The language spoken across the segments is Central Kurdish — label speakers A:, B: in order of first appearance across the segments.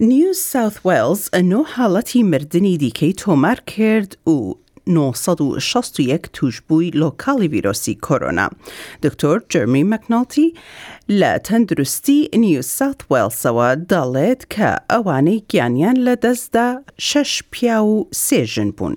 A: نیو ساوت وێڵز نۆ حاڵەتی مردنی دیکەی تۆمار کرد و 961 توشبووی لۆکاڵی ویرۆسی کۆرۆنا دکتۆر جەرمی مەکناڵتی لە تەندروستی نیو ساوت وێڵسەوە دەڵێت کە ئەوانەی گیانیان لە دەستدا شەش پیا و سێژن بوون.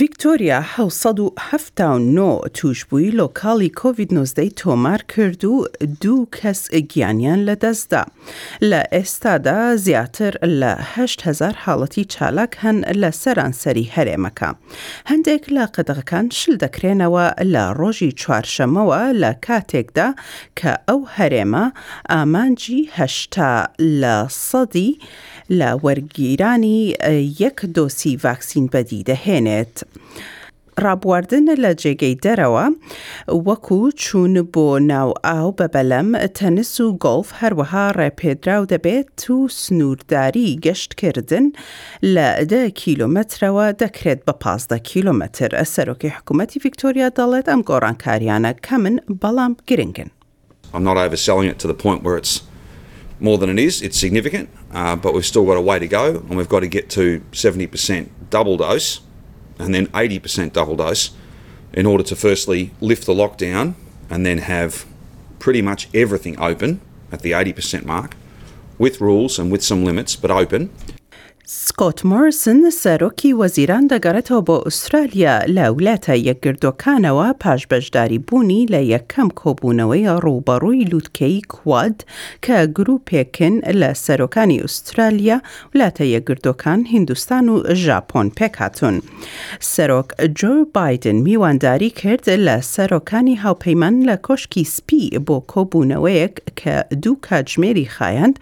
A: ڤیکتۆریا حەوت سەد و حەفتا و نۆ تووشبووی لۆکاڵی کۆڤید نۆزدە ی تۆمار کرد و دوو کەس گیانیان لەدەستدا. لە ئێستادا زیاتر لە هەشت هەزار حاڵەتی چالاک هەن لە سەرانسەری هەرێمەکە. هەندێک لە قەدەغەکان شل دەکرێنەوە لە ڕۆژی چوارشەممەوە لە کاتێکدا کە ئەو هەرێمە ئامانجی هەشتا لە سەدی لە وەرگیرانی یەک دۆسی ڤاکسین بەدیدەهێنێت. ڕابواردن لە جێگەی دەرەوە وەکو چوون بۆ ناو ئاو بە بەلەم، تەنس و گۆڵف هەروەها ڕێپێدراو دەبێت و سنوورداری گەشتکردن لە دە کیلۆمەترەوە دەکرێت بە پازدە کیلۆمەتر. سەرۆکی حکوومەتی ڤیکتۆریا دەڵێت، ئەم گۆڕانکارییانە کەمن بەڵام گرنگن.
B: I'm not overselling it to the point where it's more than it is. It's significant, uh, but we've still got a way to go, and we've got to get to 70% double dose. and then 80% double dose in order to firstly lift the lockdown and then have pretty much everything open at the 80% mark with rules and with some limits, but open
A: سکۆت مۆریسن، سەرۆکی وەزیران دەگەڕێتەوە بۆ ئوسترالیا لە ولاتە یەکگردووەکانەوە پاش بەشداری بوونی لە یەکەم کۆبوونەوەی ڕووبەڕووی لوتکەی کواد کە گروپێکن لە سەرۆکانی ئوسترالیا، ولاتە یەکگردووەکان، هیندوستان و ژاپۆن پێکهاتوون. سەرۆک جۆ بایدن میوانداری کرد لە سەرۆکانی هاوپەیمان لە کۆشکی سپی بۆ کۆبوونەوەیەک کە دوو کاتژمێری خایاند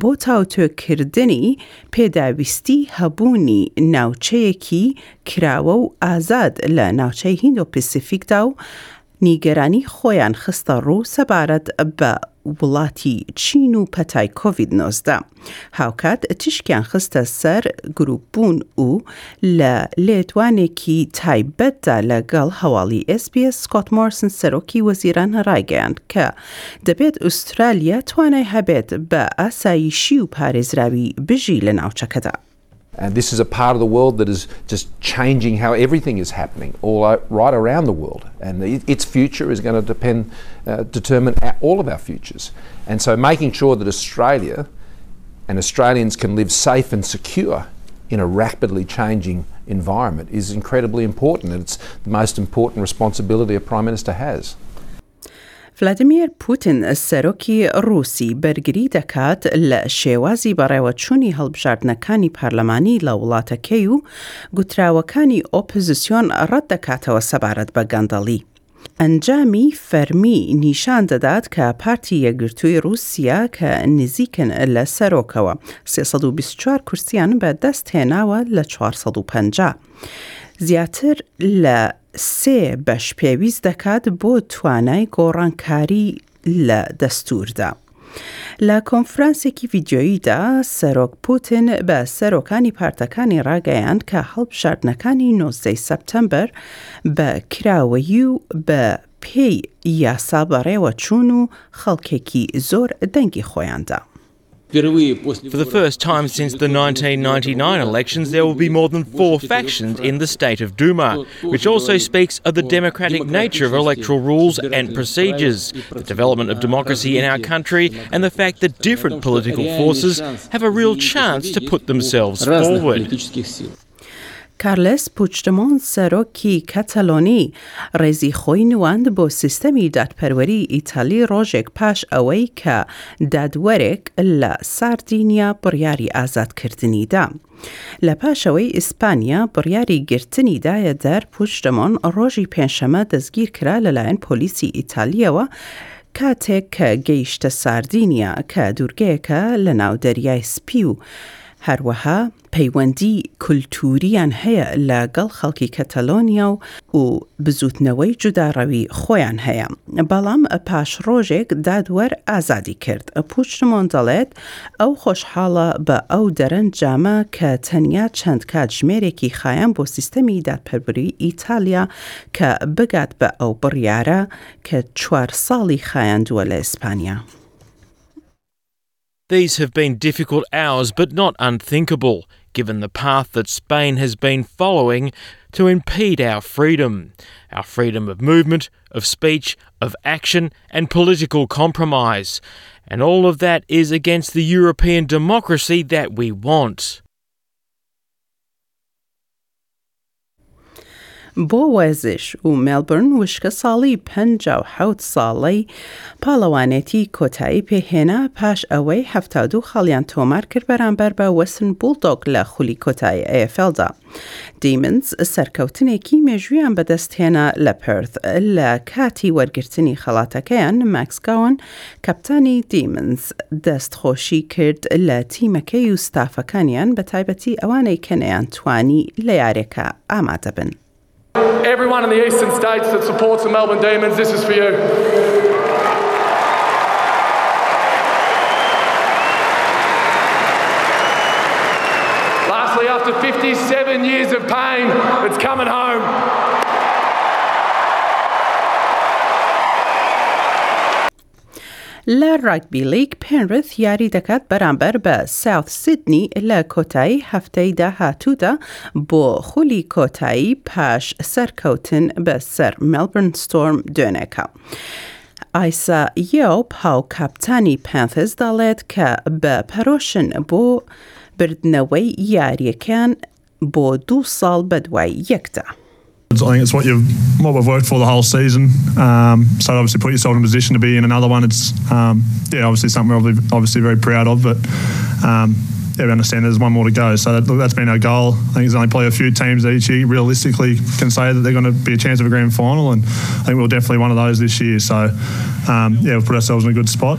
A: بۆ تاوتۆکردنی پێداویستی هەبوونی ناوچەیەکی کراوە و ئازاد لە ناوچەی هیندۆ پسیفیکدا و نیگەرانی خۆیان خستە ڕوو سەبارەت بە وڵاتی چین و پەتای کۆڤید نۆزدە هاوکات تیشکیان خستە سەر گروپبوون و لە لێدوانێکی تایبەتدا لەگەڵ هەواڵی ئێس بی ئێس سکۆت مۆرسن سەرۆکی وەزیران ڕایگەیاند کە دەبێت ئوسترالیا توانای هەبێت بە ئاساییشی و پارێزراوی بژی لە ناوچەکەدا.
C: And this is a part of the world that is just changing how everything is happening all right around the world. And its future is going to depend, uh, determine all of our futures. And so making sure that Australia and Australians can live safe and secure in a rapidly changing environment is incredibly important. And it's the most important responsibility a Prime Minister has.
A: ڤلادیمیر پوتین سەرۆکی ڕووسی بەرگری دەکات لە شێوازی بەڕێوەچوونی هەڵبژاردنەکانی پارلەمانی لە وڵاتەکەی و گوتراوەکانی ئۆپزسیۆن ڕەت دەکاتەوە سەبارەت بە گەندەڵی. ئەنجامی فەرمی نیشان دەدات کە پارتی یەکگرتووی رووسیا کە نزیکن لە سەرۆکەوە 324 کورسیان بە دەست هێناوە لە 450 زیاتر لە سێ بەش پێویست دەکات بۆ توانای گۆڕانکاری لە دەستوردا. لە کۆنفرانسێکی ڤیددیۆییدا سەرۆک پوتن بە سەرۆکانی پارتەکانی ڕاگەیاند کە هەڵبژاردنەکانی نۆزدەی سەپتەمبەر بە کراوەیی و بە پێی یاسا بەڕێوە چوون و خەڵکێکی زۆر دەنگی خۆیاندا.
D: For the first time since the 1999 elections, there will be more than four factions in the state of Duma, which also speaks of the democratic nature of electoral rules and procedures, the development of democracy in our country, and the fact that different political forces have a real chance to put themselves forward.
A: کارلس پوچدمۆن سەرۆکی کەتەلۆنی ڕێزی خۆی نواند بۆ سیستەمی دادپەروەری ئیتالی ڕۆژێک پاش ئەوەی کە دادوەرێک لە ساردینیا بڕیاری ئازادکردنی دا. لە پاشەوەی ئیسپانیا بڕیاری گرتنی دایە دەر پوچدمۆن ڕۆژی پێنجشەمە دەستگیر کرا لەلایەن پۆلیسی ئیتالیەوە کاتێک کە گەیشتە ساردینیا کە دوورگەیەکە لە ناو دەریای سپی و هەروەها پەیوەندی کولتوورییان هەیە لە گەڵ خەڵکی کەتەلۆنیا و و بزووتنەوەی جوداڕەوی خۆیان هەیە. بەڵام پاش ڕۆژێک دادوەر ئازادی کرد. پووچدمۆن دەڵێت ئەو خۆشحاڵە بە ئەو دەرەنجامە کە تەنیا چەند کاتژمێرێکی خایاند بۆ سیستەمی دادپەروەری ئیتالیا کە بگات بە ئەو بڕیارە کە چوار ساڵی خایاندووە لە ئیسپانیا.
D: These have been difficult hours, but not unthinkable, given the path that Spain has been following to impede our freedom our freedom of movement, of speech, of action, and political compromise. And all of that is against the European democracy that we want.
A: بۆ وەزش و مێلبرن وشکە ساڵی پەنجا و حەوت ساڵەی پاڵەوانێتی کۆتایی پێهێنا پاش ئەوەی هەفتا دوو خاڵیان تۆمار کرد بەرامبەر بە وەسن بولدۆک لە خولی کۆتایی ئەیەفێلدا دیمنز سەرکەوتنێکی مێژویان بەدەستهێنا لە پرت لە کاتی وەرگرتنی خەڵاتەکەیان ماکسکاون کەپتانی دیمنز دەست خۆشی کرد لە تیمەکەی و ستافەکانیان بە تایبەتی ئەوانەی کە نەیان توانی لە یارێکە ئامادە بن. لە ڕاگبی لیگ پێنرث یاری دەکات بەرامبەر بە ساوت سیدنی لە کۆتایی هەفتەی داهاتوودا بۆ خولی کۆتایی پاش سەرکەوتن بە سەر ملبرن ستۆرم دوێنێکە. ئایسا یۆپ هاو کاپتانی پێنثز دەڵێت کە بە پەرۆشن بۆ بردنەوەی یاریەکان بۆ دوو ساڵ بەدوای یەکدا.
E: I think it's what you've what we've worked for the whole season. Um, so obviously put yourself in a position to be in another one. It's um, yeah, obviously something we're obviously very proud of, but. Um, yeah, we understand there's one more to go. So that, has been our goal. I think there's only probably a few teams that each year realistically can say that they're going to be a chance of a grand final, and I think we're definitely one of those this year. So, um, yeah, we've put ourselves in a good spot.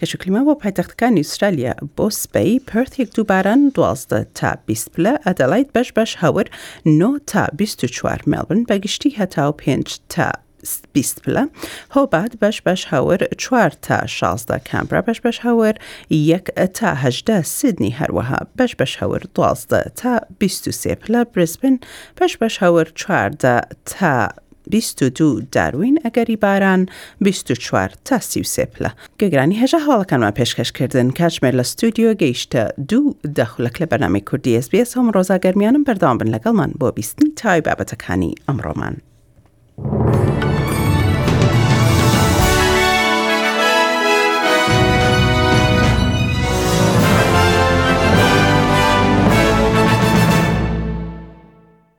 A: کەشوکلیما بۆ پایتەختەکانی ئوسترالیا بۆ سبەی، پێرث یەکدوو باران دوازدە تا بیست پلە، ئەدەڵاید بەش بەش هەور نۆ تا بیست و چوار، مێڵبرن بە گشتی هەتاو پێنج تا بیست پلە، هۆبات بەش بەش هەور چوار تا شازدە، کامبرا بەش بەش هەور یەک تا هەژدە، سیدنی هەروەها بەش بەش هەور دوازدە تا بیست و سێ پلە، برسبن بەش بەش هەور چواردە تا بیست و دوو داروین ئەگەری باران بیست و چوار تا سی و سێ پلە گوێگرانی هێژا هەواڵەکانمان پێشکەش کردن کاتژمێر لە ستۆدیۆ گەیشتە دوو دە خولەک لە بەرنامەی کوردی SBS هەوم ڕۆزا گەرمیانم بەردەوام بن لەگەڵمان بۆ بیستنی تاوی بابەتەکانی ئەمڕۆمان.